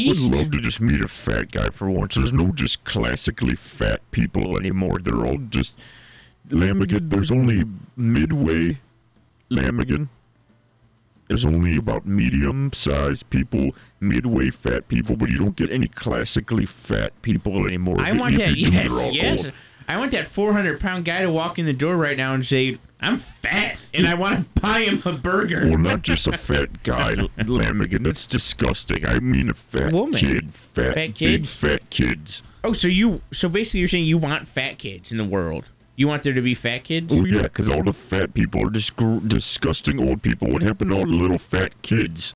beast. would love to just meet a fat guy for once. There's no just classically fat people anymore. They're all just Lamigan. There's only midway Lamigan. There's only about medium-sized people, midway fat people, but you don't get any classically fat people anymore. I want that. Yes, yes. old. I want that 400 pound guy to walk in the door right now and say, "I'm fat," and I want to buy him a burger. Well, not just a fat guy, Lamigan. That's disgusting. I mean a fat Woman. kid, fat, Fat big kids? fat kids. Oh, so you so basically you're saying you want fat kids in the world? You want there to be fat kids? Oh yeah, because all the fat people are just gr- disgusting old people. What happened to all the little fat kids?